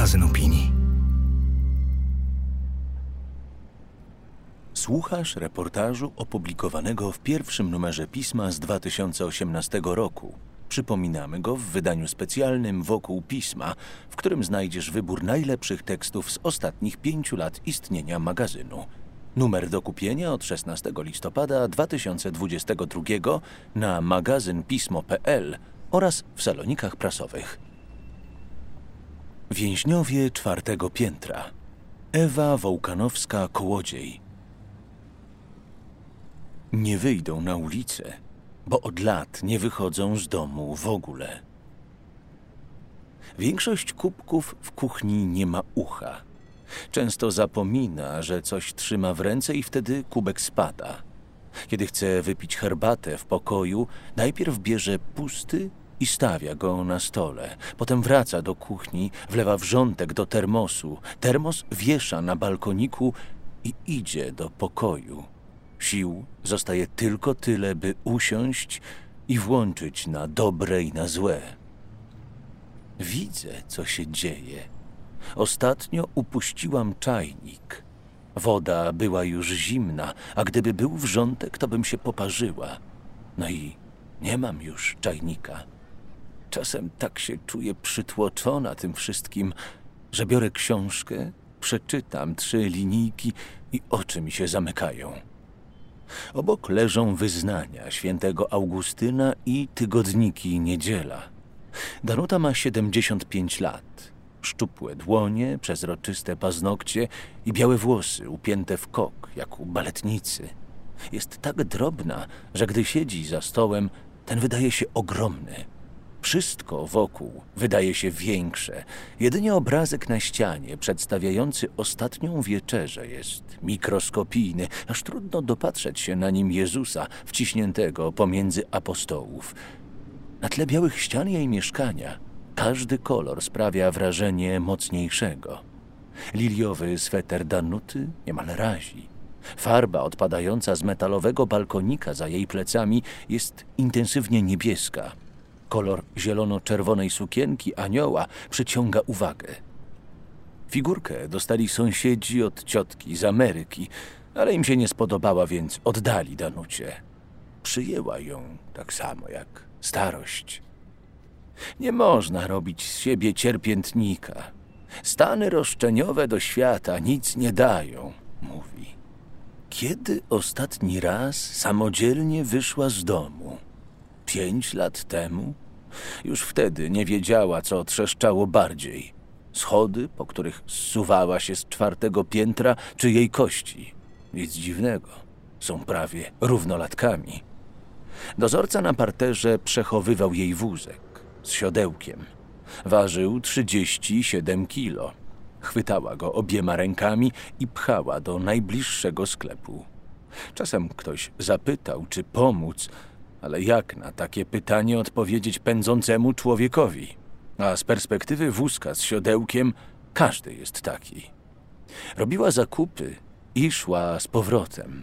magazyn opinii. Słuchasz reportażu opublikowanego w pierwszym numerze pisma z 2018 roku. Przypominamy go w wydaniu specjalnym Wokół Pisma, w którym znajdziesz wybór najlepszych tekstów z ostatnich pięciu lat istnienia magazynu. Numer do kupienia od 16 listopada 2022 na magazynpismo.pl oraz w salonikach prasowych. Więźniowie czwartego piętra. Ewa Wołkanowska-Kołodziej. Nie wyjdą na ulicę, bo od lat nie wychodzą z domu w ogóle. Większość kubków w kuchni nie ma ucha. Często zapomina, że coś trzyma w ręce i wtedy kubek spada. Kiedy chce wypić herbatę w pokoju, najpierw bierze pusty i stawia go na stole. Potem wraca do kuchni, wlewa wrzątek do termosu. Termos wiesza na balkoniku i idzie do pokoju. Sił zostaje tylko tyle, by usiąść i włączyć na dobre i na złe. Widzę, co się dzieje. Ostatnio upuściłam czajnik. Woda była już zimna, a gdyby był wrzątek, to bym się poparzyła. No i nie mam już czajnika. Czasem tak się czuję przytłoczona tym wszystkim, że biorę książkę, przeczytam trzy linijki i oczy mi się zamykają. Obok leżą wyznania świętego Augustyna i tygodniki Niedziela. Danuta ma 75 lat. Szczupłe dłonie, przezroczyste paznokcie i białe włosy upięte w kok, jak u baletnicy. Jest tak drobna, że gdy siedzi za stołem, ten wydaje się ogromny. Wszystko wokół wydaje się większe. Jedynie obrazek na ścianie przedstawiający ostatnią wieczerzę jest mikroskopijny, aż trudno dopatrzeć się na nim Jezusa wciśniętego pomiędzy apostołów. Na tle białych ścian jej mieszkania każdy kolor sprawia wrażenie mocniejszego. Liliowy sweter Danuty niemal razi. Farba odpadająca z metalowego balkonika za jej plecami jest intensywnie niebieska. Kolor zielono-czerwonej sukienki anioła przyciąga uwagę. Figurkę dostali sąsiedzi od ciotki z Ameryki, ale im się nie spodobała, więc oddali Danucie. Przyjęła ją tak samo jak starość. Nie można robić z siebie cierpiętnika. Stany roszczeniowe do świata nic nie dają, mówi. Kiedy ostatni raz samodzielnie wyszła z domu? Pięć lat temu? Już wtedy nie wiedziała, co trzeszczało bardziej. Schody, po których zsuwała się z czwartego piętra, czy jej kości. Nic dziwnego. Są prawie równolatkami. Dozorca na parterze przechowywał jej wózek z siodełkiem. Ważył 37 kilo. Chwytała go obiema rękami i pchała do najbliższego sklepu. Czasem ktoś zapytał, czy pomóc, ale jak na takie pytanie odpowiedzieć pędzącemu człowiekowi? A z perspektywy wózka z siodełkiem każdy jest taki. Robiła zakupy i szła z powrotem.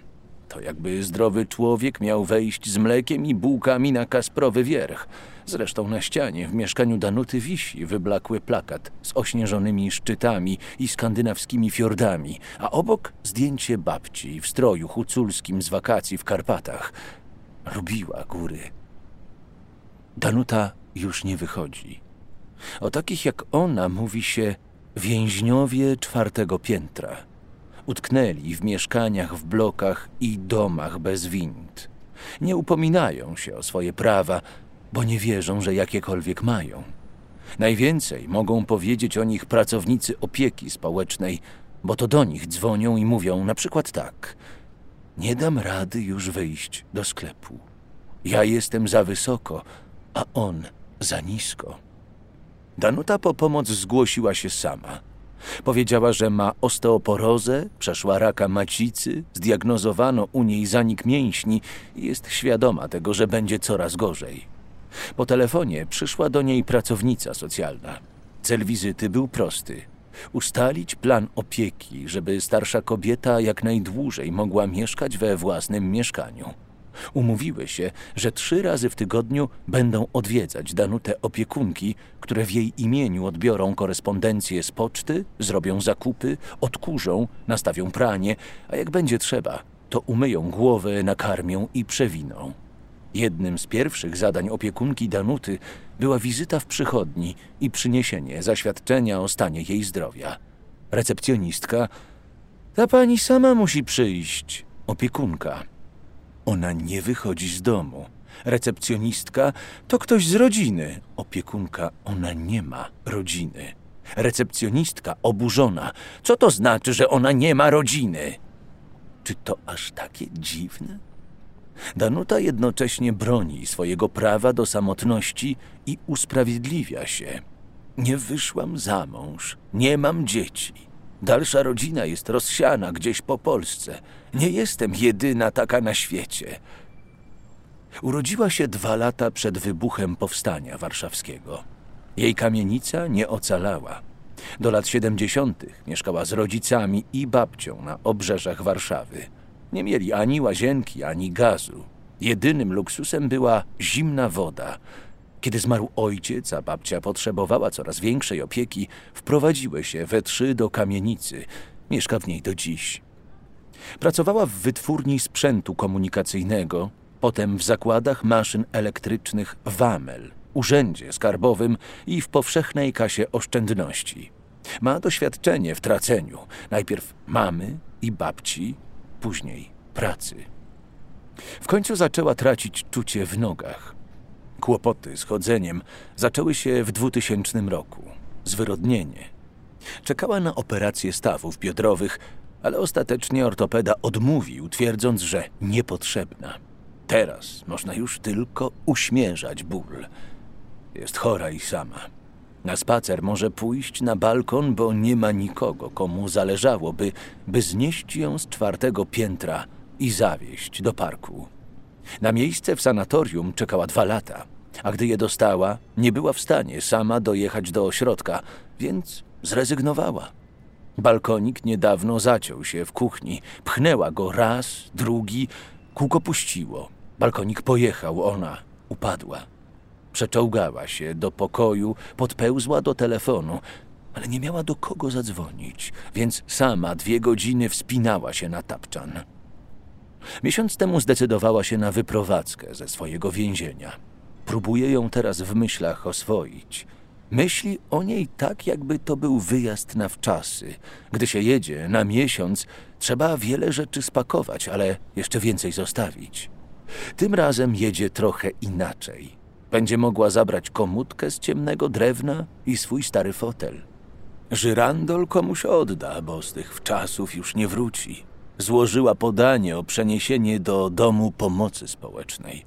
To jakby zdrowy człowiek miał wejść z mlekiem i bułkami na Kasprowy Wierch. Zresztą na ścianie w mieszkaniu Danuty wisi wyblakły plakat z ośnieżonymi szczytami i skandynawskimi fiordami, a obok zdjęcie babci w stroju huculskim z wakacji w Karpatach. Lubiła góry. Danuta już nie wychodzi. O takich jak ona mówi się więźniowie czwartego piętra. Utknęli w mieszkaniach, w blokach i domach bez wind. Nie upominają się o swoje prawa, bo nie wierzą, że jakiekolwiek mają. Najwięcej mogą powiedzieć o nich pracownicy opieki społecznej, bo to do nich dzwonią i mówią na przykład tak: Nie dam rady już wyjść do sklepu. Ja jestem za wysoko, a on za nisko. Danuta po pomoc zgłosiła się sama. Powiedziała, że ma osteoporozę, przeszła raka macicy, zdiagnozowano u niej zanik mięśni i jest świadoma tego, że będzie coraz gorzej. Po telefonie przyszła do niej pracownica socjalna. Cel wizyty był prosty: ustalić plan opieki, żeby starsza kobieta jak najdłużej mogła mieszkać we własnym mieszkaniu. Umówiły się, że trzy razy w tygodniu będą odwiedzać Danutę opiekunki, które w jej imieniu odbiorą korespondencję z poczty, zrobią zakupy, odkurzą, nastawią pranie, a jak będzie trzeba, to umyją głowę, nakarmią i przewiną. Jednym z pierwszych zadań opiekunki Danuty była wizyta w przychodni i przyniesienie zaświadczenia o stanie jej zdrowia. Recepcjonistka. Ta pani sama musi przyjść. Opiekunka. Ona nie wychodzi z domu. Recepcjonistka to ktoś z rodziny. Opiekunka, ona nie ma rodziny. Recepcjonistka oburzona. Co to znaczy, że ona nie ma rodziny? Czy to aż takie dziwne? Danuta jednocześnie broni swojego prawa do samotności i usprawiedliwia się. Nie wyszłam za mąż, nie mam dzieci. Dalsza rodzina jest rozsiana gdzieś po Polsce. Nie jestem jedyna taka na świecie. Urodziła się dwa lata przed wybuchem powstania warszawskiego. Jej kamienica nie ocalała. Do lat siedemdziesiątych mieszkała z rodzicami i babcią na obrzeżach Warszawy. Nie mieli ani łazienki, ani gazu. Jedynym luksusem była zimna woda. Kiedy zmarł ojciec, a babcia potrzebowała coraz większej opieki, wprowadziły się we trzy do kamienicy. Mieszka w niej do dziś. Pracowała w wytwórni sprzętu komunikacyjnego, potem w zakładach maszyn elektrycznych Wamel, urzędzie skarbowym i w powszechnej kasie oszczędności. Ma doświadczenie w traceniu, najpierw mamy i babci, później pracy. W końcu zaczęła tracić czucie w nogach. Kłopoty z chodzeniem zaczęły się w 2000 roku. Zwyrodnienie. Czekała na operację stawów biodrowych, ale ostatecznie ortopeda odmówił, twierdząc, że niepotrzebna. Teraz można już tylko uśmierzać ból. Jest chora i sama. Na spacer może pójść na balkon, bo nie ma nikogo, komu zależałoby, by znieść ją z czwartego piętra i zawieźć do parku. Na miejsce w sanatorium czekała dwa lata, a gdy je dostała, nie była w stanie sama dojechać do ośrodka, więc zrezygnowała. Balkonik niedawno zaciął się w kuchni. Pchnęła go raz, drugi, kółko puściło. Balkonik pojechał, ona upadła. Przeczołgała się do pokoju, podpełzła do telefonu, ale nie miała do kogo zadzwonić, więc sama dwie godziny wspinała się na tapczan. Miesiąc temu zdecydowała się na wyprowadzkę ze swojego więzienia. Próbuje ją teraz w myślach oswoić. Myśli o niej tak, jakby to był wyjazd na wczasy. Gdy się jedzie na miesiąc, trzeba wiele rzeczy spakować, ale jeszcze więcej zostawić. Tym razem jedzie trochę inaczej. Będzie mogła zabrać komutkę z ciemnego drewna i swój stary fotel. Żyrandol komuś odda, bo z tych wczasów już nie wróci. Złożyła podanie o przeniesienie do domu pomocy społecznej.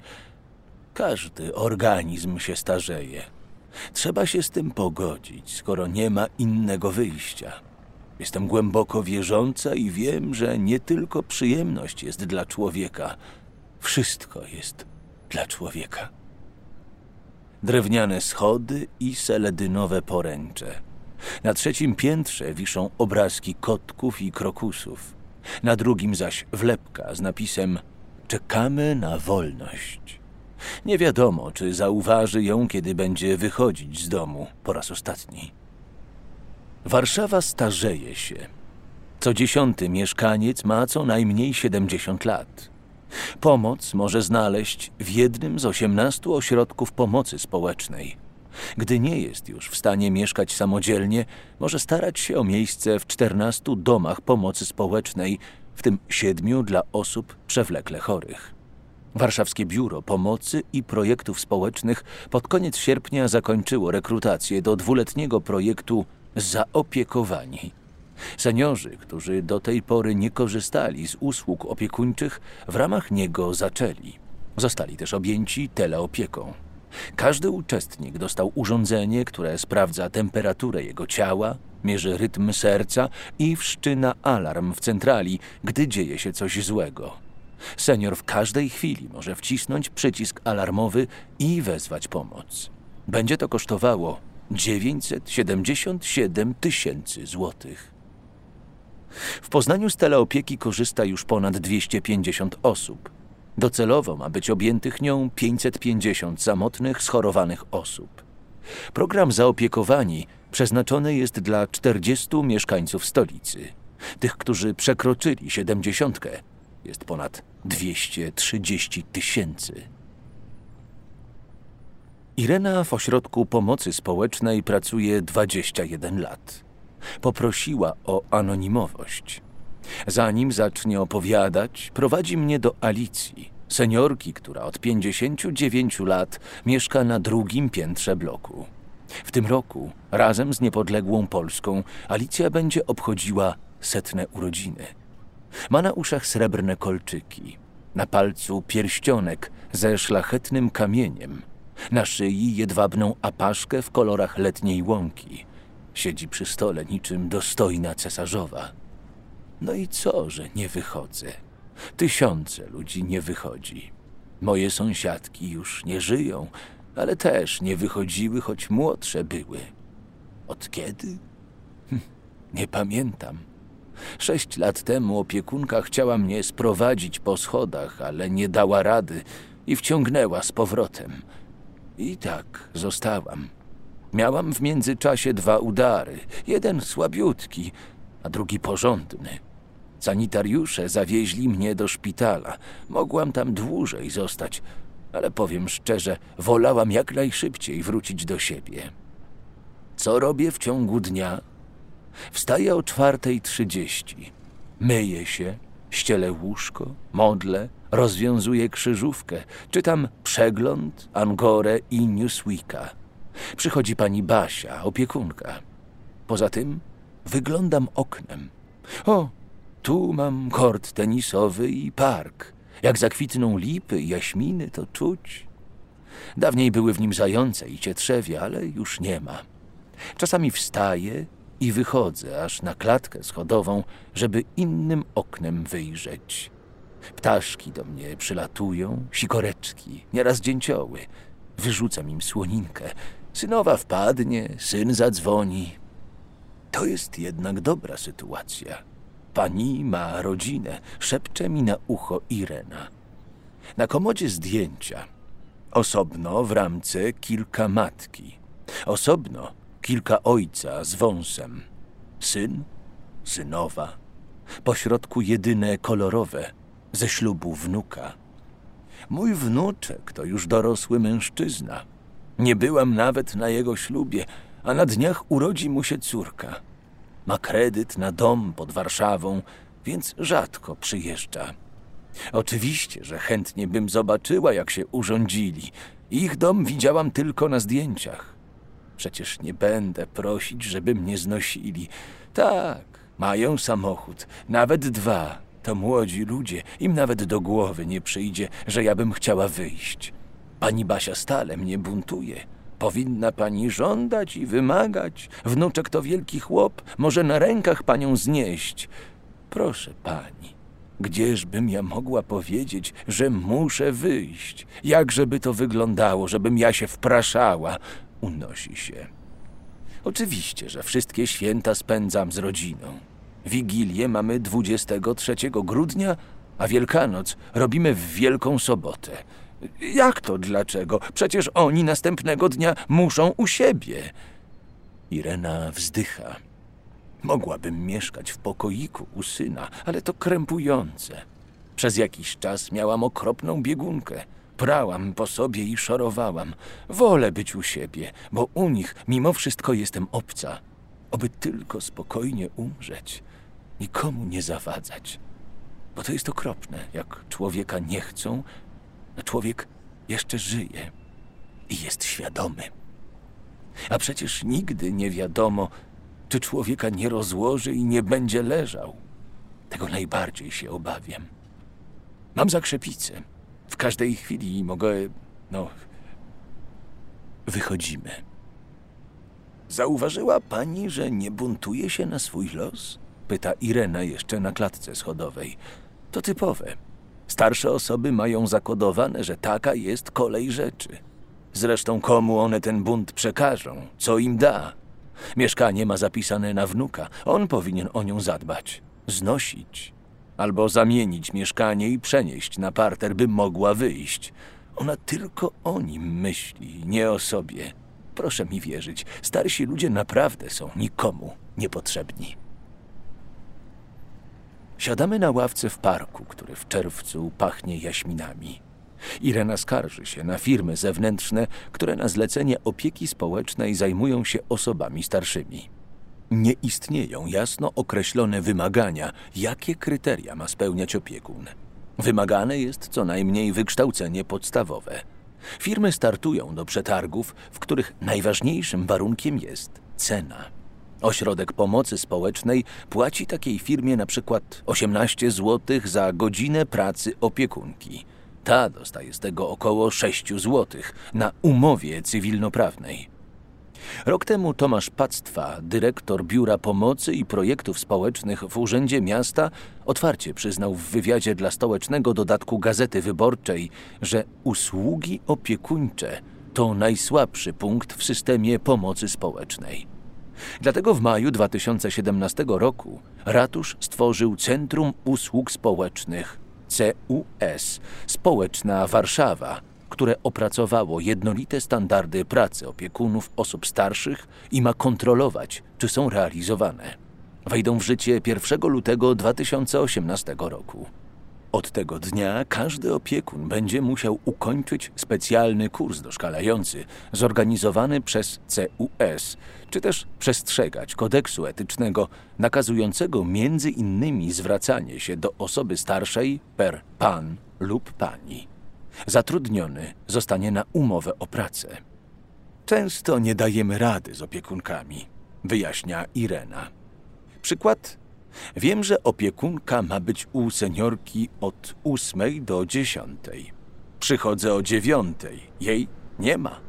Każdy organizm się starzeje. Trzeba się z tym pogodzić, skoro nie ma innego wyjścia. Jestem głęboko wierząca i wiem, że nie tylko przyjemność jest dla człowieka, wszystko jest dla człowieka drewniane schody i seledynowe poręcze. Na trzecim piętrze wiszą obrazki kotków i krokusów. Na drugim zaś wlepka z napisem Czekamy na wolność. Nie wiadomo, czy zauważy ją, kiedy będzie wychodzić z domu po raz ostatni. Warszawa starzeje się. Co dziesiąty mieszkaniec ma co najmniej 70 lat. Pomoc może znaleźć w jednym z 18 ośrodków pomocy społecznej. Gdy nie jest już w stanie mieszkać samodzielnie, może starać się o miejsce w 14 domach pomocy społecznej, w tym siedmiu dla osób przewlekle chorych. Warszawskie Biuro Pomocy i Projektów Społecznych pod koniec sierpnia zakończyło rekrutację do dwuletniego projektu Zaopiekowani Seniorzy, którzy do tej pory nie korzystali z usług opiekuńczych, w ramach niego zaczęli. Zostali też objęci teleopieką. Każdy uczestnik dostał urządzenie, które sprawdza temperaturę jego ciała, mierzy rytm serca i wszczyna alarm w centrali, gdy dzieje się coś złego. Senior w każdej chwili może wcisnąć przycisk alarmowy i wezwać pomoc. Będzie to kosztowało 977 tysięcy złotych. W Poznaniu z teleopieki korzysta już ponad 250 osób. Docelowo ma być objętych nią 550 samotnych, schorowanych osób. Program zaopiekowani przeznaczony jest dla 40 mieszkańców stolicy. Tych, którzy przekroczyli siedemdziesiątkę, jest ponad 230 tysięcy. Irena w ośrodku pomocy społecznej pracuje 21 lat. Poprosiła o anonimowość. Zanim zacznie opowiadać, prowadzi mnie do Alicji, seniorki, która od 59 lat mieszka na drugim piętrze bloku. W tym roku, razem z niepodległą Polską, Alicja będzie obchodziła setne urodziny. Ma na uszach srebrne kolczyki, na palcu pierścionek ze szlachetnym kamieniem, na szyi jedwabną apaszkę w kolorach letniej łąki. Siedzi przy stole niczym dostojna cesarzowa. No i co, że nie wychodzę? Tysiące ludzi nie wychodzi. Moje sąsiadki już nie żyją, ale też nie wychodziły, choć młodsze były. Od kiedy? Hm, nie pamiętam. Sześć lat temu opiekunka chciała mnie sprowadzić po schodach, ale nie dała rady i wciągnęła z powrotem. I tak zostałam. Miałam w międzyczasie dwa udary. Jeden słabiutki, a drugi porządny. Sanitariusze zawieźli mnie do szpitala. Mogłam tam dłużej zostać, ale powiem szczerze, wolałam jak najszybciej wrócić do siebie. Co robię w ciągu dnia? Wstaję o czwartej trzydzieści. Myję się, ścielę łóżko, modlę, rozwiązuję krzyżówkę, czytam przegląd, Angorę i Newsweeka. Przychodzi pani Basia, opiekunka. Poza tym wyglądam oknem. O, tu mam kort tenisowy i park. Jak zakwitną lipy i jaśminy, to czuć. Dawniej były w nim zające i cietrzewie, ale już nie ma. Czasami wstaję i wychodzę aż na klatkę schodową, żeby innym oknem wyjrzeć. Ptaszki do mnie przylatują, sikoreczki, nieraz dzięcioły. Wyrzucam im słoninkę. Synowa wpadnie, syn zadzwoni. To jest jednak dobra sytuacja. Pani ma rodzinę, szepcze mi na ucho Irena. Na komodzie zdjęcia. Osobno w ramce kilka matki. Osobno kilka ojca z wąsem. Syn, synowa. Pośrodku jedyne kolorowe, ze ślubu wnuka. Mój wnuczek to już dorosły mężczyzna. Nie byłam nawet na jego ślubie, a na dniach urodzi mu się córka. Ma kredyt na dom pod Warszawą, więc rzadko przyjeżdża. Oczywiście, że chętnie bym zobaczyła, jak się urządzili. Ich dom widziałam tylko na zdjęciach. Przecież nie będę prosić, żeby mnie znosili. Tak, mają samochód, nawet dwa. To młodzi ludzie, im nawet do głowy nie przyjdzie, że ja bym chciała wyjść. Pani Basia stale mnie buntuje. Powinna pani żądać i wymagać. Wnuczek to wielki chłop, może na rękach panią znieść. Proszę pani, gdzieżbym ja mogła powiedzieć, że muszę wyjść? Jakżeby to wyglądało, żebym ja się wpraszała? Unosi się. Oczywiście, że wszystkie święta spędzam z rodziną. Wigilię mamy 23 grudnia, a Wielkanoc robimy w Wielką Sobotę. Jak to dlaczego? Przecież oni następnego dnia muszą u siebie. Irena wzdycha. Mogłabym mieszkać w pokoiku u syna, ale to krępujące. Przez jakiś czas miałam okropną biegunkę. Prałam po sobie i szorowałam. Wolę być u siebie, bo u nich mimo wszystko jestem obca. Oby tylko spokojnie umrzeć, nikomu nie zawadzać. Bo to jest okropne, jak człowieka nie chcą, człowiek jeszcze żyje i jest świadomy. A przecież nigdy nie wiadomo, czy człowieka nie rozłoży i nie będzie leżał. Tego najbardziej się obawiam. Mam zakrzepicę. W każdej chwili mogę. No. Wychodzimy. Zauważyła pani, że nie buntuje się na swój los? Pyta Irena jeszcze na klatce schodowej. To typowe. Starsze osoby mają zakodowane, że taka jest kolej rzeczy. Zresztą komu one ten bunt przekażą? Co im da? Mieszkanie ma zapisane na wnuka. On powinien o nią zadbać, znosić. albo zamienić mieszkanie i przenieść na parter, by mogła wyjść. Ona tylko o nim myśli, nie o sobie. Proszę mi wierzyć, starsi ludzie naprawdę są nikomu niepotrzebni. Siadamy na ławce w parku, który w czerwcu pachnie jaśminami. Irena skarży się na firmy zewnętrzne, które na zlecenie opieki społecznej zajmują się osobami starszymi. Nie istnieją jasno określone wymagania, jakie kryteria ma spełniać opiekun. Wymagane jest co najmniej wykształcenie podstawowe. Firmy startują do przetargów, w których najważniejszym warunkiem jest cena. Ośrodek pomocy społecznej płaci takiej firmie na przykład 18 zł za godzinę pracy opiekunki. Ta dostaje z tego około 6 zł na umowie cywilnoprawnej. Rok temu Tomasz Pactwa, dyrektor Biura Pomocy i Projektów Społecznych w Urzędzie Miasta, otwarcie przyznał w wywiadzie dla stołecznego dodatku Gazety Wyborczej, że usługi opiekuńcze to najsłabszy punkt w systemie pomocy społecznej. Dlatego w maju 2017 roku ratusz stworzył Centrum Usług Społecznych CUS Społeczna Warszawa, które opracowało jednolite standardy pracy opiekunów osób starszych i ma kontrolować, czy są realizowane. Wejdą w życie 1 lutego 2018 roku. Od tego dnia każdy opiekun będzie musiał ukończyć specjalny kurs doszkalający zorganizowany przez CUS, czy też przestrzegać kodeksu etycznego nakazującego między innymi zwracanie się do osoby starszej per pan lub pani. Zatrudniony zostanie na umowę o pracę. Często nie dajemy rady z opiekunkami, wyjaśnia Irena. Przykład Wiem, że opiekunka ma być u seniorki od ósmej do dziesiątej. Przychodzę o dziewiątej. Jej nie ma.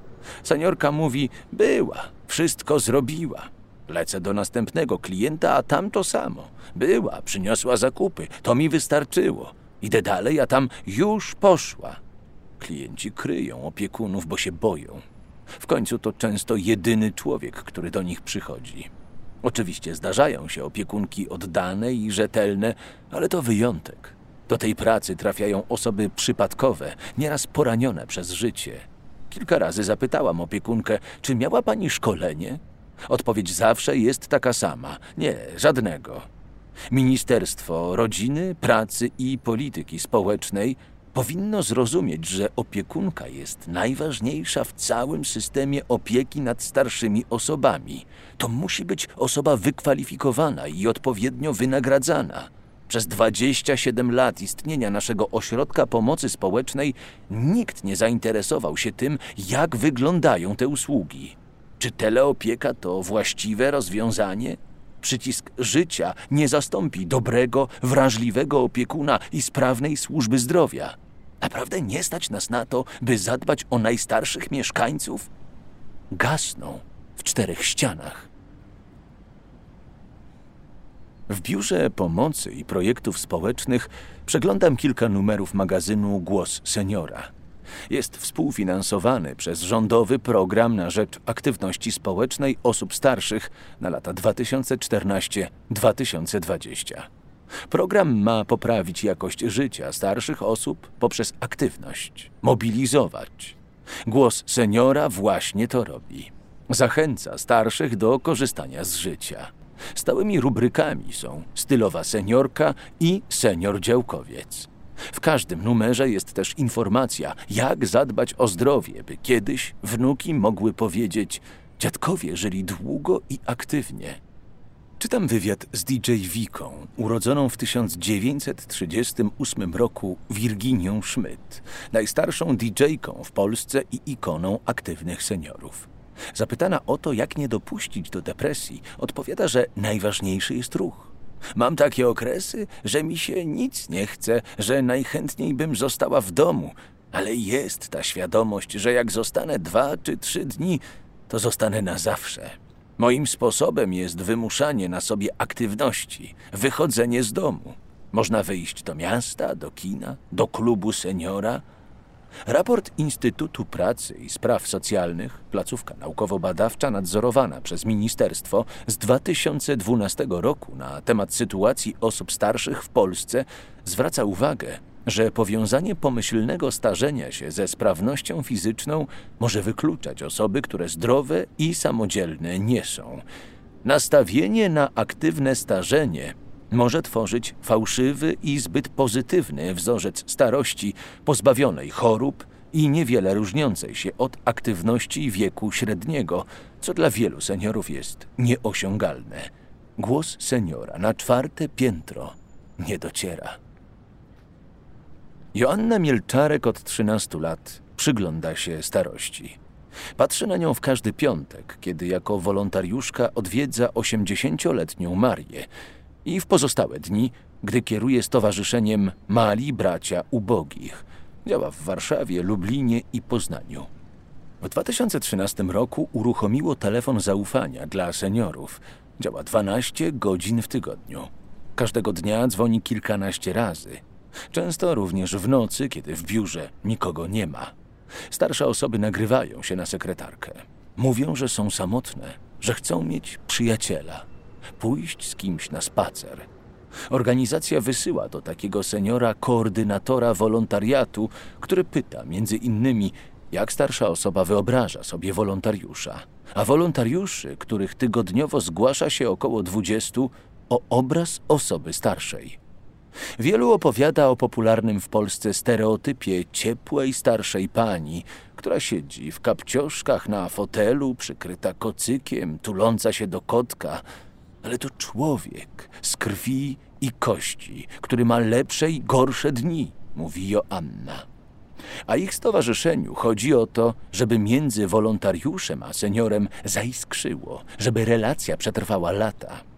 Seniorka mówi: Była, wszystko zrobiła. Lecę do następnego klienta, a tam to samo. Była, przyniosła zakupy, to mi wystarczyło. Idę dalej, a tam już poszła. Klienci kryją opiekunów, bo się boją. W końcu to często jedyny człowiek, który do nich przychodzi. Oczywiście zdarzają się opiekunki oddane i rzetelne, ale to wyjątek. Do tej pracy trafiają osoby przypadkowe, nieraz poranione przez życie. Kilka razy zapytałam opiekunkę, czy miała pani szkolenie? Odpowiedź zawsze jest taka sama: nie, żadnego. Ministerstwo Rodziny, Pracy i Polityki Społecznej powinno zrozumieć, że opiekunka jest najważniejsza w całym systemie opieki nad starszymi osobami. To musi być osoba wykwalifikowana i odpowiednio wynagradzana. Przez 27 lat istnienia naszego ośrodka pomocy społecznej nikt nie zainteresował się tym, jak wyglądają te usługi. Czy teleopieka to właściwe rozwiązanie? Przycisk życia nie zastąpi dobrego, wrażliwego opiekuna i sprawnej służby zdrowia. Naprawdę nie stać nas na to, by zadbać o najstarszych mieszkańców? Gasną w czterech ścianach. W biurze pomocy i projektów społecznych przeglądam kilka numerów magazynu Głos Seniora. Jest współfinansowany przez rządowy program na rzecz aktywności społecznej osób starszych na lata 2014-2020. Program ma poprawić jakość życia starszych osób poprzez aktywność, mobilizować. Głos seniora właśnie to robi. Zachęca starszych do korzystania z życia. Stałymi rubrykami są stylowa seniorka i senior działkowiec. W każdym numerze jest też informacja, jak zadbać o zdrowie, by kiedyś wnuki mogły powiedzieć: Dziadkowie żyli długo i aktywnie. Czytam wywiad z DJ Wiką, urodzoną w 1938 roku Virginią Schmidt, najstarszą DJ-ką w Polsce i ikoną aktywnych seniorów. Zapytana o to, jak nie dopuścić do depresji, odpowiada, że najważniejszy jest ruch. Mam takie okresy, że mi się nic nie chce, że najchętniej bym została w domu, ale jest ta świadomość, że jak zostanę dwa czy trzy dni, to zostanę na zawsze. Moim sposobem jest wymuszanie na sobie aktywności, wychodzenie z domu. Można wyjść do miasta, do kina, do klubu seniora. Raport Instytutu Pracy i Spraw Socjalnych, placówka naukowo-badawcza nadzorowana przez ministerstwo z 2012 roku na temat sytuacji osób starszych w Polsce, zwraca uwagę, że powiązanie pomyślnego starzenia się ze sprawnością fizyczną może wykluczać osoby, które zdrowe i samodzielne nie są. Nastawienie na aktywne starzenie może tworzyć fałszywy i zbyt pozytywny wzorzec starości, pozbawionej chorób i niewiele różniącej się od aktywności wieku średniego, co dla wielu seniorów jest nieosiągalne. Głos seniora na czwarte piętro nie dociera. Joanna Mielczarek od 13 lat przygląda się starości. Patrzy na nią w każdy piątek, kiedy jako wolontariuszka odwiedza 80-letnią Marię i w pozostałe dni, gdy kieruje stowarzyszeniem Mali Bracia Ubogich. Działa w Warszawie, Lublinie i Poznaniu. W 2013 roku uruchomiło telefon zaufania dla seniorów. Działa 12 godzin w tygodniu. Każdego dnia dzwoni kilkanaście razy. Często również w nocy, kiedy w biurze nikogo nie ma. Starsze osoby nagrywają się na sekretarkę. Mówią, że są samotne, że chcą mieć przyjaciela, pójść z kimś na spacer. Organizacja wysyła do takiego seniora koordynatora wolontariatu, który pyta między innymi, jak starsza osoba wyobraża sobie wolontariusza. A wolontariuszy, których tygodniowo zgłasza się około 20, o obraz osoby starszej. Wielu opowiada o popularnym w Polsce stereotypie ciepłej starszej pani, która siedzi w kapcioszkach na fotelu, przykryta kocykiem, tuląca się do kotka. Ale to człowiek z krwi i kości, który ma lepsze i gorsze dni, mówi Joanna. A ich stowarzyszeniu chodzi o to, żeby między wolontariuszem a seniorem zaiskrzyło, żeby relacja przetrwała lata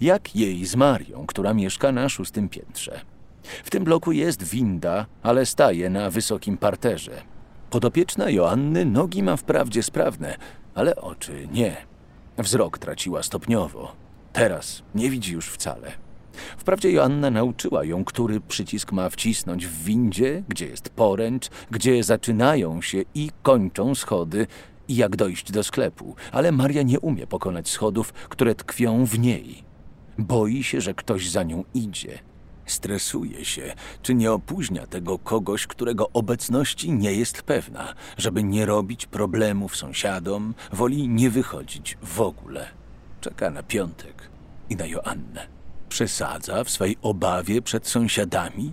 jak jej z Marią, która mieszka na szóstym piętrze. W tym bloku jest winda, ale staje na wysokim parterze. Podopieczna Joanny nogi ma wprawdzie sprawne, ale oczy nie. Wzrok traciła stopniowo. Teraz nie widzi już wcale. Wprawdzie Joanna nauczyła ją, który przycisk ma wcisnąć w windzie, gdzie jest poręcz, gdzie zaczynają się i kończą schody i jak dojść do sklepu, ale Maria nie umie pokonać schodów, które tkwią w niej. Boi się, że ktoś za nią idzie. Stresuje się, czy nie opóźnia tego kogoś, którego obecności nie jest pewna, żeby nie robić problemów sąsiadom, woli nie wychodzić w ogóle. Czeka na piątek i na Joannę. Przesadza w swej obawie przed sąsiadami?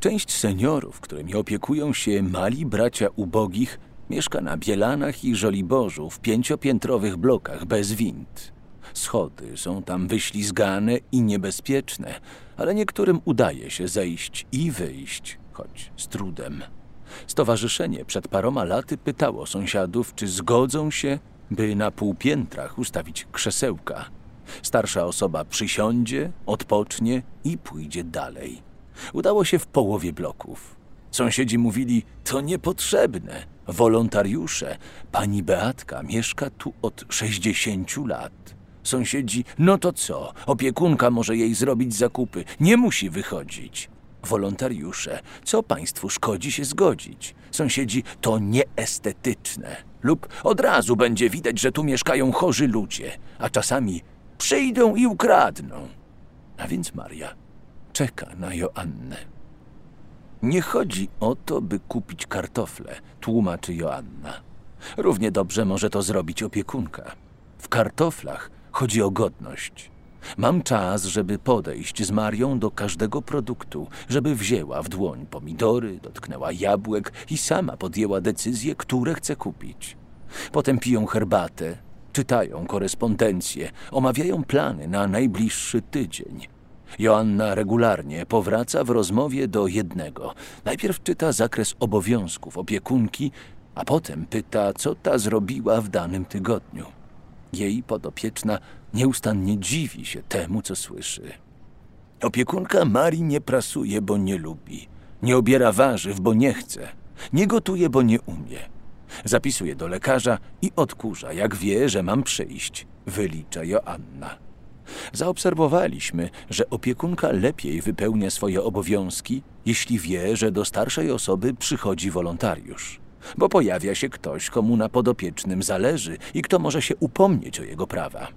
Część seniorów, którymi opiekują się mali bracia ubogich, mieszka na Bielanach i Żoliborzu w pięciopiętrowych blokach bez wind. Schody są tam wyślizgane i niebezpieczne, ale niektórym udaje się zejść i wyjść, choć z trudem. Stowarzyszenie przed paroma laty pytało sąsiadów, czy zgodzą się, by na półpiętrach ustawić krzesełka. Starsza osoba przysiądzie, odpocznie i pójdzie dalej. Udało się w połowie bloków. Sąsiedzi mówili, to niepotrzebne. Wolontariusze, pani Beatka mieszka tu od 60 lat. Sąsiedzi, no to co? Opiekunka może jej zrobić zakupy. Nie musi wychodzić. Wolontariusze, co państwu szkodzi się zgodzić? Sąsiedzi, to nieestetyczne. Lub od razu będzie widać, że tu mieszkają chorzy ludzie, a czasami przyjdą i ukradną. A więc Maria czeka na Joannę. Nie chodzi o to, by kupić kartofle, tłumaczy Joanna. Równie dobrze może to zrobić opiekunka. W kartoflach Chodzi o godność. Mam czas, żeby podejść z Marią do każdego produktu, żeby wzięła w dłoń pomidory, dotknęła jabłek i sama podjęła decyzję, które chce kupić. Potem piją herbatę, czytają korespondencję, omawiają plany na najbliższy tydzień. Joanna regularnie powraca w rozmowie do jednego. Najpierw czyta zakres obowiązków opiekunki, a potem pyta, co ta zrobiła w danym tygodniu. Jej podopieczna nieustannie dziwi się temu, co słyszy. Opiekunka Marii nie prasuje, bo nie lubi. Nie obiera warzyw, bo nie chce. Nie gotuje, bo nie umie. Zapisuje do lekarza i odkurza, jak wie, że mam przyjść, wylicza Joanna. Zaobserwowaliśmy, że opiekunka lepiej wypełnia swoje obowiązki, jeśli wie, że do starszej osoby przychodzi wolontariusz. Bo pojawia się ktoś, komu na podopiecznym zależy i kto może się upomnieć o jego prawa.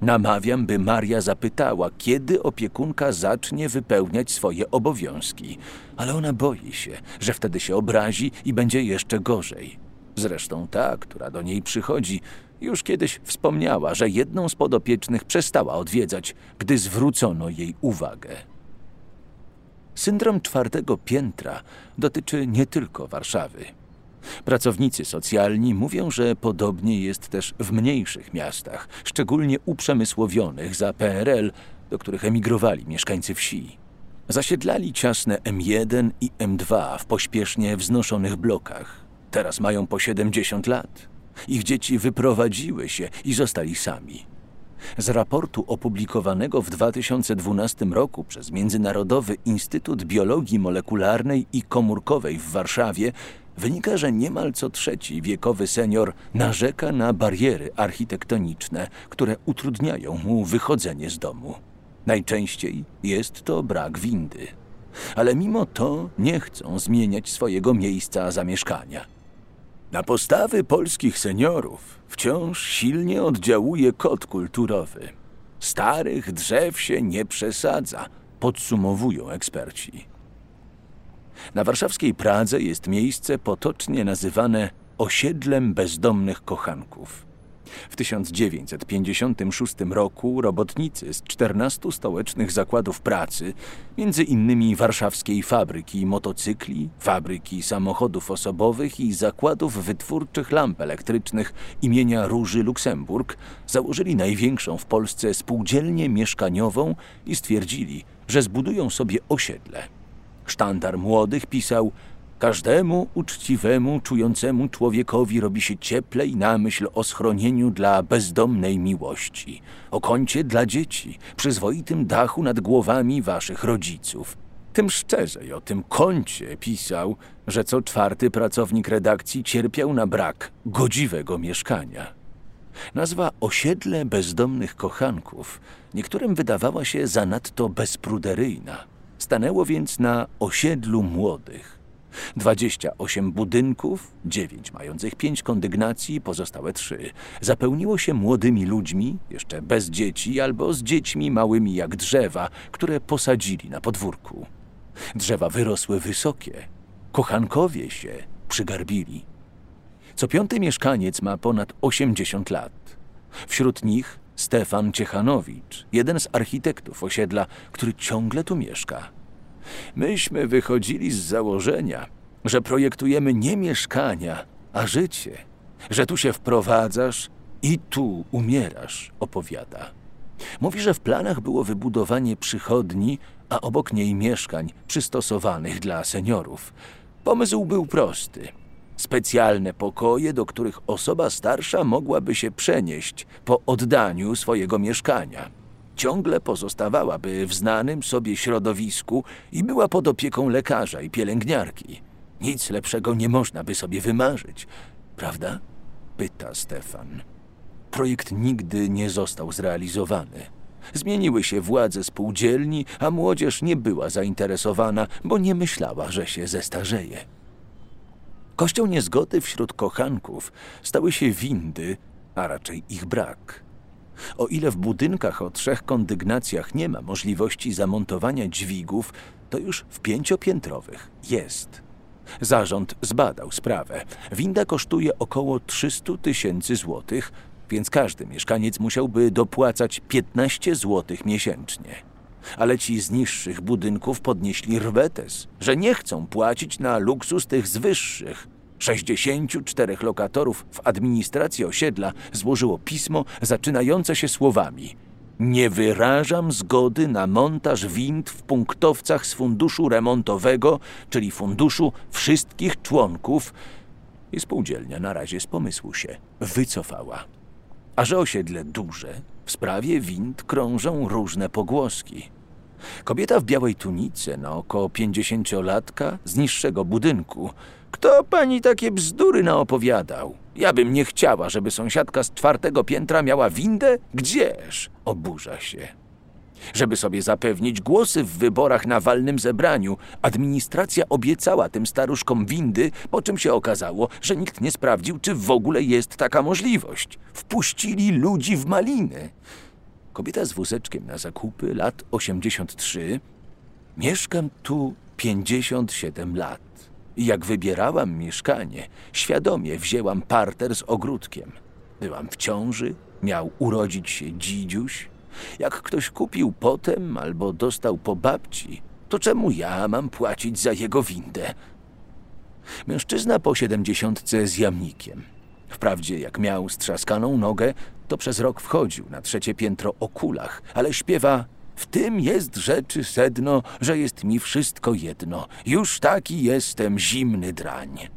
Namawiam, by Maria zapytała, kiedy opiekunka zacznie wypełniać swoje obowiązki, ale ona boi się, że wtedy się obrazi i będzie jeszcze gorzej. Zresztą ta, która do niej przychodzi, już kiedyś wspomniała, że jedną z podopiecznych przestała odwiedzać, gdy zwrócono jej uwagę. Syndrom czwartego piętra dotyczy nie tylko Warszawy. Pracownicy socjalni mówią, że podobnie jest też w mniejszych miastach, szczególnie uprzemysłowionych za PRL, do których emigrowali mieszkańcy wsi. Zasiedlali ciasne M1 i M2 w pośpiesznie wznoszonych blokach. Teraz mają po 70 lat. Ich dzieci wyprowadziły się i zostali sami. Z raportu opublikowanego w 2012 roku przez Międzynarodowy Instytut Biologii Molekularnej i Komórkowej w Warszawie wynika, że niemal co trzeci wiekowy senior narzeka na bariery architektoniczne, które utrudniają mu wychodzenie z domu. Najczęściej jest to brak windy. Ale mimo to nie chcą zmieniać swojego miejsca zamieszkania. Na postawy polskich seniorów wciąż silnie oddziałuje kod kulturowy. Starych drzew się nie przesadza, podsumowują eksperci. Na warszawskiej Pradze jest miejsce potocznie nazywane osiedlem bezdomnych kochanków. W 1956 roku robotnicy z 14 stołecznych zakładów pracy, między innymi warszawskiej fabryki motocykli, fabryki samochodów osobowych i zakładów wytwórczych lamp elektrycznych imienia Róży Luksemburg, założyli największą w Polsce spółdzielnię mieszkaniową i stwierdzili, że zbudują sobie osiedle. Sztandar młodych pisał Każdemu uczciwemu, czującemu człowiekowi robi się cieplej na myśl o schronieniu dla bezdomnej miłości, o kącie dla dzieci, przyzwoitym dachu nad głowami waszych rodziców. Tym szczerzej o tym kącie pisał, że co czwarty pracownik redakcji cierpiał na brak godziwego mieszkania. Nazwa osiedle bezdomnych kochanków niektórym wydawała się zanadto bezpruderyjna. Stanęło więc na osiedlu młodych. 28 budynków, 9 mających 5 kondygnacji, pozostałe 3, zapełniło się młodymi ludźmi, jeszcze bez dzieci albo z dziećmi małymi jak drzewa, które posadzili na podwórku. Drzewa wyrosły wysokie, kochankowie się przygarbili. Co piąty mieszkaniec ma ponad 80 lat. Wśród nich Stefan Ciechanowicz, jeden z architektów osiedla, który ciągle tu mieszka. Myśmy wychodzili z założenia, że projektujemy nie mieszkania, a życie, że tu się wprowadzasz i tu umierasz, opowiada. Mówi, że w planach było wybudowanie przychodni, a obok niej mieszkań przystosowanych dla seniorów. Pomysł był prosty. Specjalne pokoje, do których osoba starsza mogłaby się przenieść po oddaniu swojego mieszkania ciągle pozostawałaby w znanym sobie środowisku i była pod opieką lekarza i pielęgniarki. Nic lepszego nie można by sobie wymarzyć, prawda? Pyta Stefan. Projekt nigdy nie został zrealizowany. Zmieniły się władze spółdzielni, a młodzież nie była zainteresowana, bo nie myślała, że się zestarzeje. Kością niezgody wśród kochanków stały się windy, a raczej ich brak. O ile w budynkach o trzech kondygnacjach nie ma możliwości zamontowania dźwigów, to już w pięciopiętrowych jest. Zarząd zbadał sprawę. Winda kosztuje około 300 tysięcy złotych, więc każdy mieszkaniec musiałby dopłacać 15 złotych miesięcznie. Ale ci z niższych budynków podnieśli rwetes, że nie chcą płacić na luksus tych z wyższych, 64 lokatorów w administracji osiedla złożyło pismo zaczynające się słowami. Nie wyrażam zgody na montaż wind w punktowcach z funduszu remontowego, czyli funduszu wszystkich członków. I spółdzielnia na razie z pomysłu się wycofała. A że osiedle duże, w sprawie wind krążą różne pogłoski. Kobieta w białej tunice na około pięćdziesięciolatka z niższego budynku. Kto pani takie bzdury naopowiadał? Ja bym nie chciała, żeby sąsiadka z czwartego piętra miała windę? Gdzież? Oburza się. Żeby sobie zapewnić głosy w wyborach na walnym zebraniu, administracja obiecała tym staruszkom windy, po czym się okazało, że nikt nie sprawdził, czy w ogóle jest taka możliwość. Wpuścili ludzi w maliny. Kobieta z wózeczkiem na zakupy, lat 83. Mieszkam tu 57 lat. Jak wybierałam mieszkanie, świadomie wzięłam parter z ogródkiem. Byłam w ciąży, miał urodzić się dzidziuś. Jak ktoś kupił potem albo dostał po babci, to czemu ja mam płacić za jego windę? Mężczyzna po siedemdziesiątce z jamnikiem. Wprawdzie jak miał strzaskaną nogę, to przez rok wchodził na trzecie piętro o kulach, ale śpiewa w tym jest rzeczy sedno, że jest mi wszystko jedno. Już taki jestem zimny drań.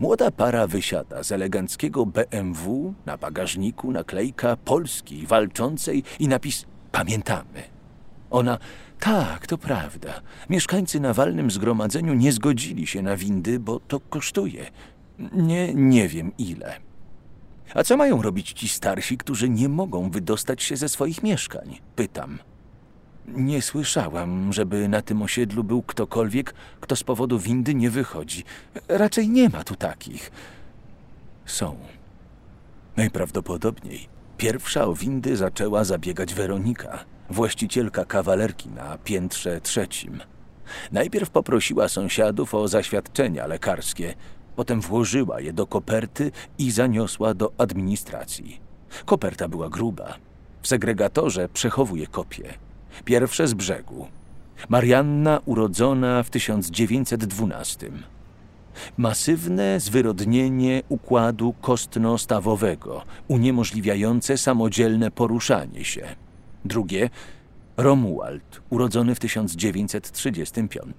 Młoda para wysiada z eleganckiego BMW, na bagażniku naklejka polskiej, walczącej i napis Pamiętamy. Ona, tak, to prawda. Mieszkańcy na walnym zgromadzeniu nie zgodzili się na windy, bo to kosztuje. Nie, nie wiem ile. A co mają robić ci starsi, którzy nie mogą wydostać się ze swoich mieszkań? Pytam. Nie słyszałam, żeby na tym osiedlu był ktokolwiek, kto z powodu windy nie wychodzi. Raczej nie ma tu takich. Są. Najprawdopodobniej pierwsza o windy zaczęła zabiegać Weronika, właścicielka kawalerki na piętrze trzecim. Najpierw poprosiła sąsiadów o zaświadczenia lekarskie, potem włożyła je do koperty i zaniosła do administracji. Koperta była gruba. W segregatorze przechowuje kopie. Pierwsze z brzegu. Marianna urodzona w 1912. Masywne zwyrodnienie układu kostno-stawowego, uniemożliwiające samodzielne poruszanie się. Drugie Romuald, urodzony w 1935.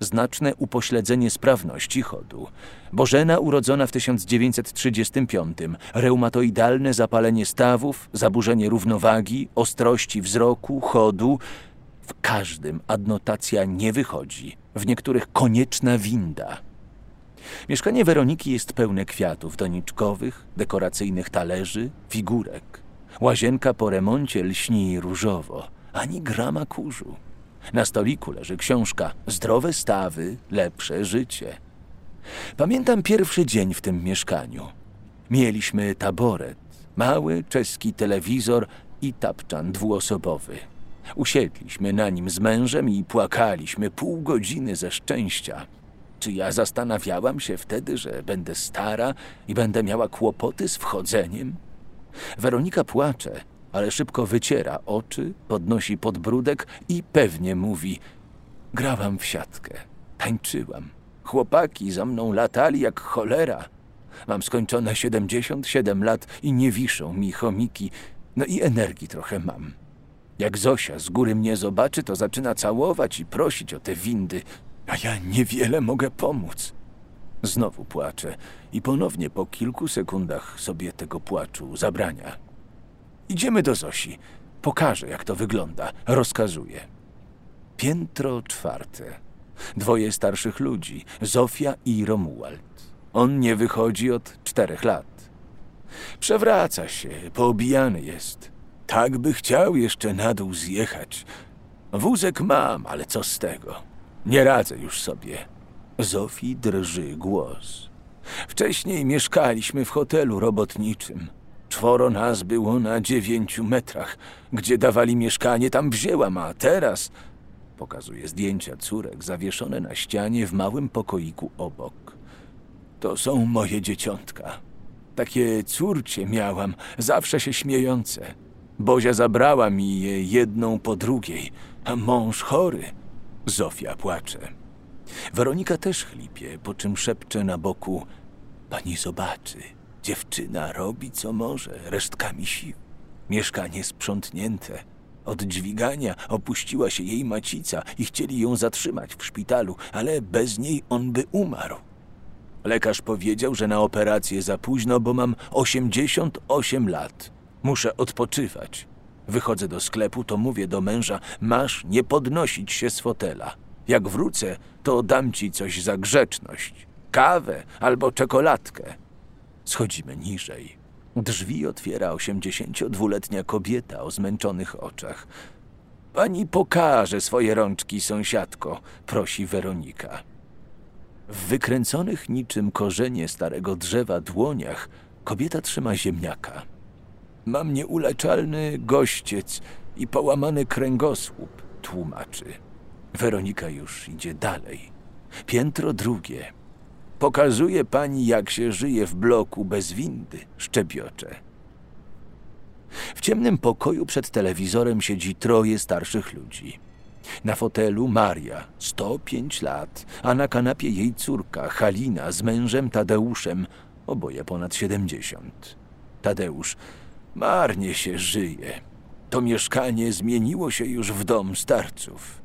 Znaczne upośledzenie sprawności chodu. Bożena, urodzona w 1935. Reumatoidalne zapalenie stawów, zaburzenie równowagi, ostrości wzroku, chodu. W każdym adnotacja nie wychodzi. W niektórych konieczna winda. Mieszkanie Weroniki jest pełne kwiatów doniczkowych, dekoracyjnych talerzy, figurek. Łazienka po remoncie lśni różowo, ani grama kurzu. Na stoliku leży książka Zdrowe stawy, lepsze życie. Pamiętam pierwszy dzień w tym mieszkaniu. Mieliśmy taboret, mały czeski telewizor i tapczan dwuosobowy. Usiedliśmy na nim z mężem i płakaliśmy pół godziny ze szczęścia. Czy ja zastanawiałam się wtedy, że będę stara i będę miała kłopoty z wchodzeniem? Weronika płacze, ale szybko wyciera oczy, podnosi podbródek i pewnie mówi: Grałam w siatkę, tańczyłam. Chłopaki za mną latali jak cholera. Mam skończone 77 lat i nie wiszą mi chomiki, no i energii trochę mam. Jak Zosia z góry mnie zobaczy, to zaczyna całować i prosić o te windy, a ja niewiele mogę pomóc. Znowu płaczę i ponownie po kilku sekundach sobie tego płaczu zabrania. Idziemy do Zosi. Pokażę, jak to wygląda. Rozkazuję. Piętro czwarte. Dwoje starszych ludzi, Zofia i Romuald. On nie wychodzi od czterech lat. Przewraca się, poobijany jest. Tak by chciał jeszcze na dół zjechać. Wózek mam, ale co z tego? Nie radzę już sobie. Zofii drży głos. Wcześniej mieszkaliśmy w hotelu robotniczym. Czworo nas było na dziewięciu metrach. Gdzie dawali mieszkanie, tam wzięłam, a teraz... Pokazuje zdjęcia córek zawieszone na ścianie w małym pokoiku obok. To są moje dzieciątka. Takie córcie miałam, zawsze się śmiejące. Bozia zabrała mi je jedną po drugiej, a mąż chory. Zofia płacze. Weronika też chlipie, po czym szepcze na boku: Pani zobaczy, dziewczyna robi co może, resztkami sił. Mieszkanie sprzątnięte. Od dźwigania opuściła się jej macica i chcieli ją zatrzymać w szpitalu, ale bez niej on by umarł. Lekarz powiedział, że na operację za późno, bo mam 88 lat. Muszę odpoczywać. Wychodzę do sklepu, to mówię do męża: Masz nie podnosić się z fotela. Jak wrócę, to dam ci coś za grzeczność. Kawę albo czekoladkę. Schodzimy niżej. Drzwi otwiera 82-letnia kobieta o zmęczonych oczach. Pani pokaże swoje rączki, sąsiadko, prosi Weronika. W wykręconych niczym korzenie starego drzewa dłoniach kobieta trzyma ziemniaka. Mam nieuleczalny gościec i połamany kręgosłup, tłumaczy. Weronika już idzie dalej. Piętro drugie. Pokazuje pani, jak się żyje w bloku bez windy, szczebiocze. W ciemnym pokoju przed telewizorem siedzi troje starszych ludzi. Na fotelu Maria, 105 lat, a na kanapie jej córka Halina z mężem Tadeuszem, oboje ponad 70. Tadeusz, marnie się żyje. To mieszkanie zmieniło się już w dom starców.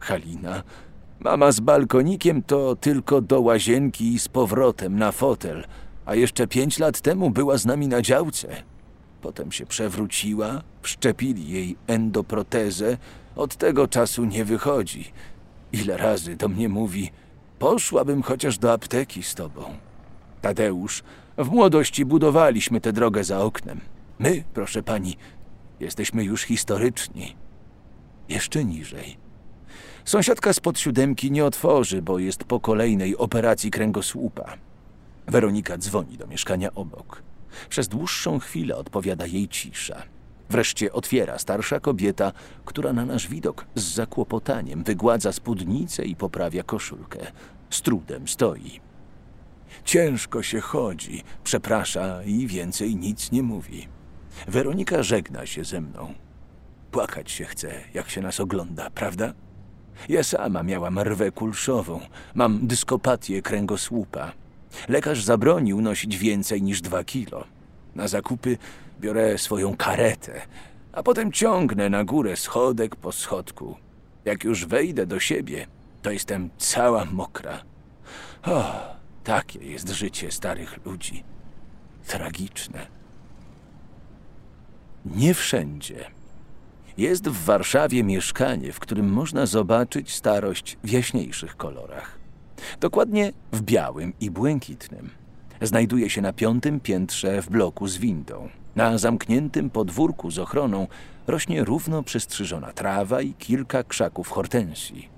Halina, mama z balkonikiem to tylko do łazienki i z powrotem na fotel, a jeszcze pięć lat temu była z nami na działce. Potem się przewróciła, wszczepili jej endoprotezę, od tego czasu nie wychodzi. Ile razy do mnie mówi, poszłabym chociaż do apteki z tobą. Tadeusz, w młodości budowaliśmy tę drogę za oknem. My, proszę pani, jesteśmy już historyczni. Jeszcze niżej. Sąsiadka spod siódemki nie otworzy, bo jest po kolejnej operacji kręgosłupa. Weronika dzwoni do mieszkania obok. Przez dłuższą chwilę odpowiada jej cisza. Wreszcie otwiera starsza kobieta, która na nasz widok z zakłopotaniem wygładza spódnicę i poprawia koszulkę. Z trudem stoi. Ciężko się chodzi, przeprasza i więcej nic nie mówi. Weronika żegna się ze mną. Płakać się chce, jak się nas ogląda, prawda? Ja sama miałam rwę kulszową, mam dyskopatię kręgosłupa. Lekarz zabronił nosić więcej niż dwa kilo. Na zakupy biorę swoją karetę, a potem ciągnę na górę schodek po schodku. Jak już wejdę do siebie, to jestem cała mokra. O, takie jest życie starych ludzi. Tragiczne. Nie wszędzie. Jest w Warszawie mieszkanie, w którym można zobaczyć starość w jaśniejszych kolorach. Dokładnie w białym i błękitnym. Znajduje się na piątym piętrze w bloku z windą. Na zamkniętym podwórku z ochroną rośnie równo przystrzyżona trawa i kilka krzaków hortensji.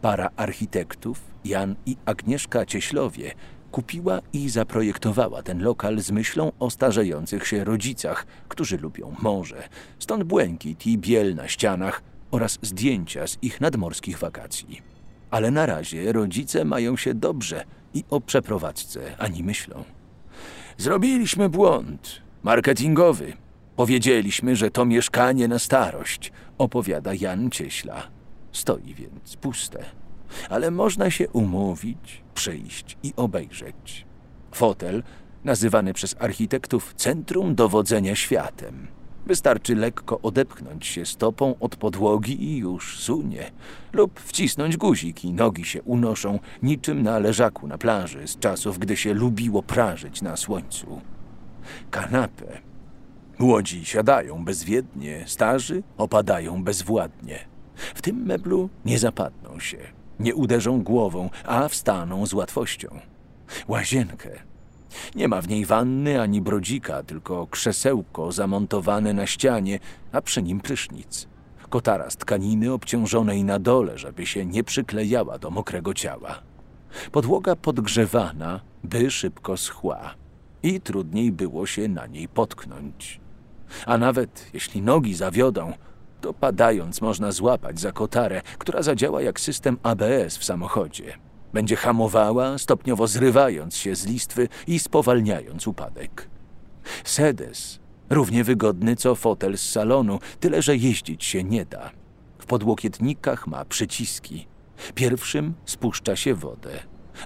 Para architektów, Jan i Agnieszka Cieślowie, kupiła i zaprojektowała ten lokal z myślą o starzejących się rodzicach, którzy lubią morze. Stąd błękit i biel na ścianach oraz zdjęcia z ich nadmorskich wakacji. Ale na razie rodzice mają się dobrze i o przeprowadzce ani myślą. Zrobiliśmy błąd marketingowy. Powiedzieliśmy, że to mieszkanie na starość, opowiada Jan Cieśla. Stoi więc puste. Ale można się umówić, przyjść i obejrzeć. Fotel, nazywany przez architektów centrum dowodzenia światem. Wystarczy lekko odepchnąć się stopą od podłogi i już sunie. Lub wcisnąć guzik i nogi się unoszą niczym na leżaku na plaży z czasów, gdy się lubiło prażyć na słońcu. Kanapę. Łodzi siadają bezwiednie, starzy opadają bezwładnie. W tym meblu nie zapadną się, nie uderzą głową, a wstaną z łatwością. Łazienkę nie ma w niej wanny ani brodzika, tylko krzesełko zamontowane na ścianie, a przy nim prysznic. Kotara z tkaniny obciążonej na dole, żeby się nie przyklejała do mokrego ciała. Podłoga podgrzewana, by szybko schła i trudniej było się na niej potknąć. A nawet jeśli nogi zawiodą, to padając można złapać za kotarę, która zadziała jak system ABS w samochodzie. Będzie hamowała, stopniowo zrywając się z listwy i spowalniając upadek. Sedes, równie wygodny co fotel z salonu, tyle że jeździć się nie da. W podłokietnikach ma przyciski. Pierwszym spuszcza się wodę.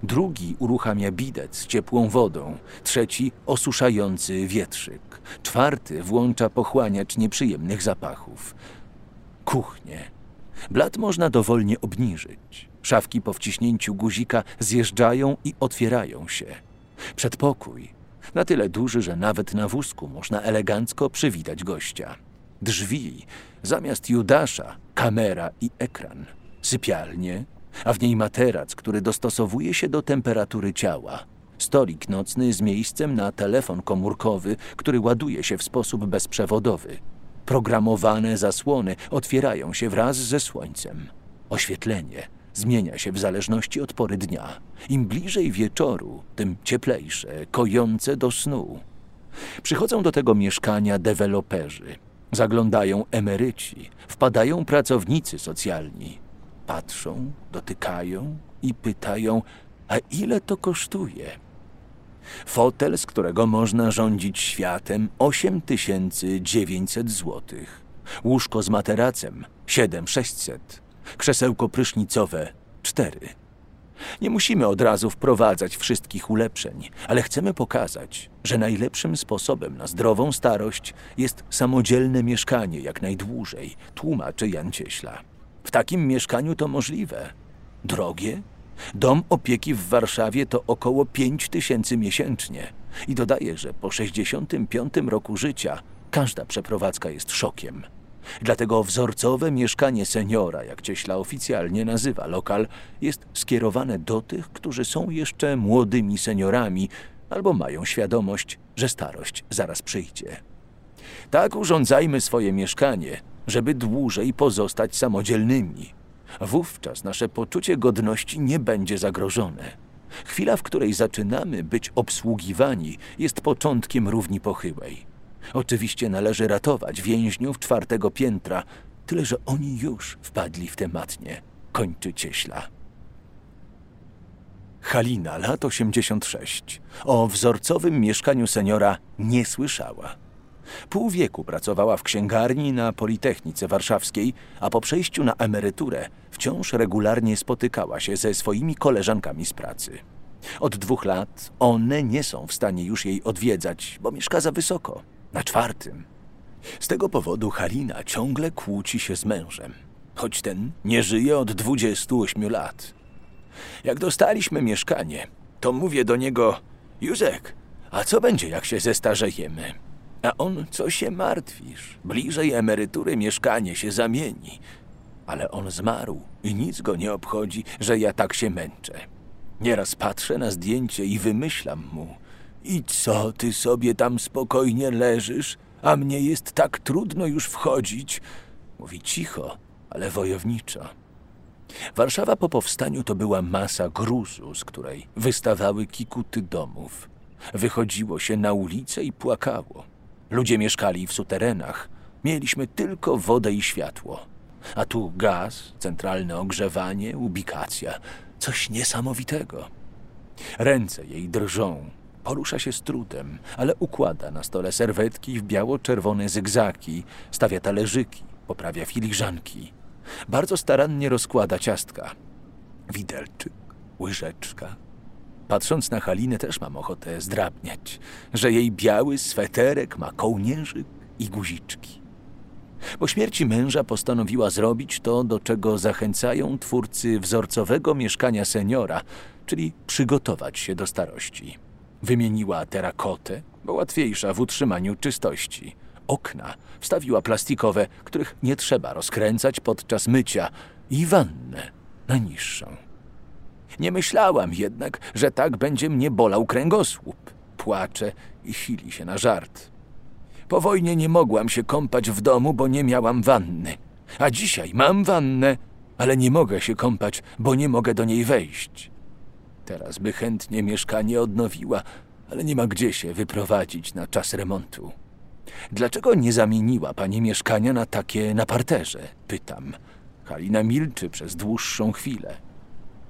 Drugi uruchamia bidet z ciepłą wodą. Trzeci osuszający wietrzyk. Czwarty włącza pochłaniacz nieprzyjemnych zapachów. Kuchnie. Blat można dowolnie obniżyć. Szafki po wciśnięciu guzika zjeżdżają i otwierają się. Przedpokój. Na tyle duży, że nawet na wózku można elegancko przywitać gościa. Drzwi. Zamiast Judasza kamera i ekran. Sypialnie, a w niej materac, który dostosowuje się do temperatury ciała. Stolik nocny z miejscem na telefon komórkowy, który ładuje się w sposób bezprzewodowy. Programowane zasłony otwierają się wraz ze słońcem. Oświetlenie zmienia się w zależności od pory dnia. Im bliżej wieczoru, tym cieplejsze, kojące do snu. Przychodzą do tego mieszkania deweloperzy. Zaglądają emeryci, wpadają pracownicy socjalni. Patrzą, dotykają i pytają, a ile to kosztuje? Fotel, z którego można rządzić światem, 8900 zł. Łóżko z materacem 7600. Krzesełko prysznicowe 4. Nie musimy od razu wprowadzać wszystkich ulepszeń, ale chcemy pokazać, że najlepszym sposobem na zdrową starość jest samodzielne mieszkanie jak najdłużej, tłumaczy Jan Cieśla. W takim mieszkaniu to możliwe. Drogie? Dom opieki w Warszawie to około 5 tysięcy miesięcznie. I dodaje, że po 65 roku życia każda przeprowadzka jest szokiem. Dlatego wzorcowe mieszkanie seniora, jak Cieśla oficjalnie nazywa lokal, jest skierowane do tych, którzy są jeszcze młodymi seniorami albo mają świadomość, że starość zaraz przyjdzie. Tak urządzajmy swoje mieszkanie, żeby dłużej pozostać samodzielnymi. Wówczas nasze poczucie godności nie będzie zagrożone. Chwila, w której zaczynamy być obsługiwani, jest początkiem równi pochyłej. Oczywiście należy ratować więźniów czwartego piętra, tyle że oni już wpadli w tematnie. Kończy cieśla. Halina, lat 86. O wzorcowym mieszkaniu seniora nie słyszała. Pół wieku pracowała w księgarni na Politechnice Warszawskiej, a po przejściu na emeryturę wciąż regularnie spotykała się ze swoimi koleżankami z pracy. Od dwóch lat one nie są w stanie już jej odwiedzać, bo mieszka za wysoko, na czwartym. Z tego powodu Halina ciągle kłóci się z mężem, choć ten nie żyje od 28 lat. Jak dostaliśmy mieszkanie, to mówię do niego: Józek, a co będzie, jak się zestarzejemy? A on, co się martwisz? Bliżej emerytury mieszkanie się zamieni. Ale on zmarł i nic go nie obchodzi, że ja tak się męczę. Nieraz patrzę na zdjęcie i wymyślam mu. I co, ty sobie tam spokojnie leżysz, a mnie jest tak trudno już wchodzić? Mówi cicho, ale wojowniczo. Warszawa po powstaniu to była masa gruzu, z której wystawały kikuty domów. Wychodziło się na ulicę i płakało. Ludzie mieszkali w suterenach. Mieliśmy tylko wodę i światło. A tu gaz, centralne ogrzewanie, ubikacja. Coś niesamowitego. Ręce jej drżą. Porusza się z trudem, ale układa na stole serwetki w biało-czerwone zygzaki, stawia talerzyki, poprawia filiżanki. Bardzo starannie rozkłada ciastka. Widelczyk, łyżeczka, Patrząc na Halinę też mam ochotę zdrabniać, że jej biały sweterek ma kołnierzyk i guziczki. Po śmierci męża postanowiła zrobić to, do czego zachęcają twórcy wzorcowego mieszkania seniora, czyli przygotować się do starości. Wymieniła terakotę, bo łatwiejsza w utrzymaniu czystości. Okna wstawiła plastikowe, których nie trzeba rozkręcać podczas mycia, i wannę najniższą. Nie myślałam jednak, że tak będzie mnie bolał kręgosłup. Płacze i sili się na żart. Po wojnie nie mogłam się kąpać w domu, bo nie miałam wanny. A dzisiaj mam wannę, ale nie mogę się kąpać, bo nie mogę do niej wejść. Teraz by chętnie mieszkanie odnowiła, ale nie ma gdzie się wyprowadzić na czas remontu. Dlaczego nie zamieniła pani mieszkania na takie na parterze? Pytam. Halina milczy przez dłuższą chwilę.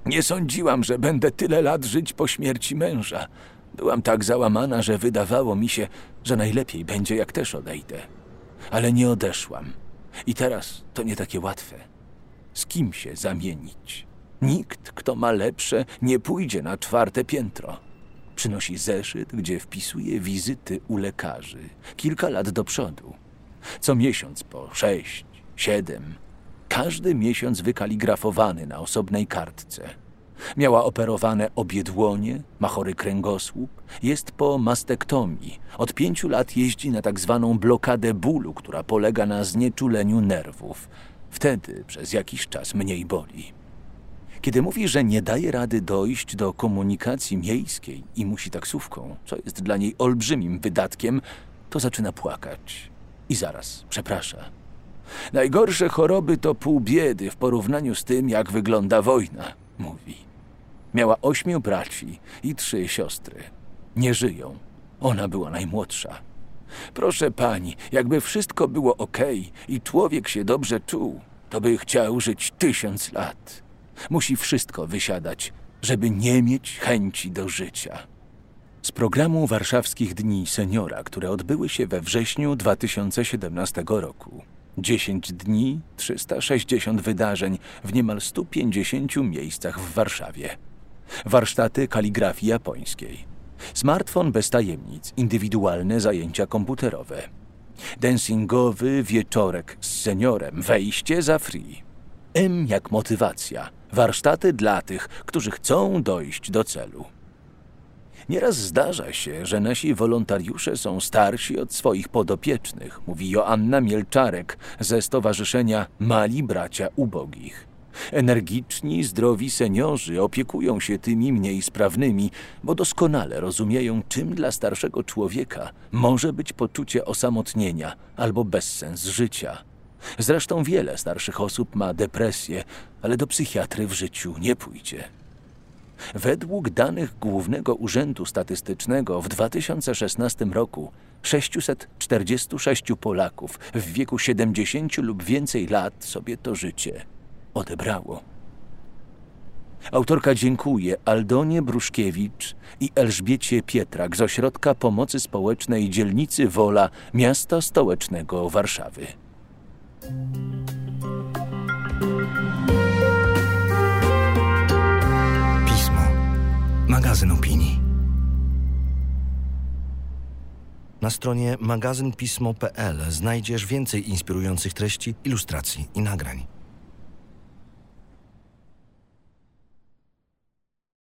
Nie sądziłam, że będę tyle lat żyć po śmierci męża. Byłam tak załamana, że wydawało mi się, że najlepiej będzie, jak też odejdę. Ale nie odeszłam. I teraz to nie takie łatwe. Z kim się zamienić? Nikt, kto ma lepsze, nie pójdzie na czwarte piętro. Przynosi zeszyt, gdzie wpisuje wizyty u lekarzy. Kilka lat do przodu. Co miesiąc po sześć, siedem, każdy miesiąc wykaligrafowany na osobnej kartce. Miała operowane obie dłonie, ma chory kręgosłup, jest po mastektomii. Od pięciu lat jeździ na tak zwaną blokadę bólu, która polega na znieczuleniu nerwów. Wtedy przez jakiś czas mniej boli. Kiedy mówi, że nie daje rady dojść do komunikacji miejskiej i musi taksówką, co jest dla niej olbrzymim wydatkiem, to zaczyna płakać. I zaraz przeprasza. Najgorsze choroby to pół biedy w porównaniu z tym, jak wygląda wojna, mówi. Miała ośmiu braci i trzy siostry. Nie żyją. Ona była najmłodsza. Proszę pani, jakby wszystko było ok i człowiek się dobrze czuł, to by chciał żyć tysiąc lat. Musi wszystko wysiadać, żeby nie mieć chęci do życia. Z programu Warszawskich Dni Seniora, które odbyły się we wrześniu 2017 roku. 10 dni, 360 wydarzeń w niemal 150 miejscach w Warszawie. Warsztaty kaligrafii japońskiej. Smartfon bez tajemnic, indywidualne zajęcia komputerowe. Dancingowy wieczorek z seniorem, wejście za free. M jak motywacja, warsztaty dla tych, którzy chcą dojść do celu. Nieraz zdarza się, że nasi wolontariusze są starsi od swoich podopiecznych, mówi Joanna Mielczarek ze Stowarzyszenia Mali Bracia Ubogich. Energiczni, zdrowi seniorzy opiekują się tymi mniej sprawnymi, bo doskonale rozumieją, czym dla starszego człowieka może być poczucie osamotnienia albo bezsens życia. Zresztą wiele starszych osób ma depresję, ale do psychiatry w życiu nie pójdzie. Według danych Głównego Urzędu Statystycznego w 2016 roku 646 Polaków w wieku 70 lub więcej lat sobie to życie odebrało. Autorka dziękuję Aldonie Bruszkiewicz i Elżbiecie Pietrak z Ośrodka Pomocy Społecznej Dzielnicy Wola Miasta Stołecznego Warszawy. Magazyn opinii. Na stronie magazynpismo.pl znajdziesz więcej inspirujących treści, ilustracji i nagrań.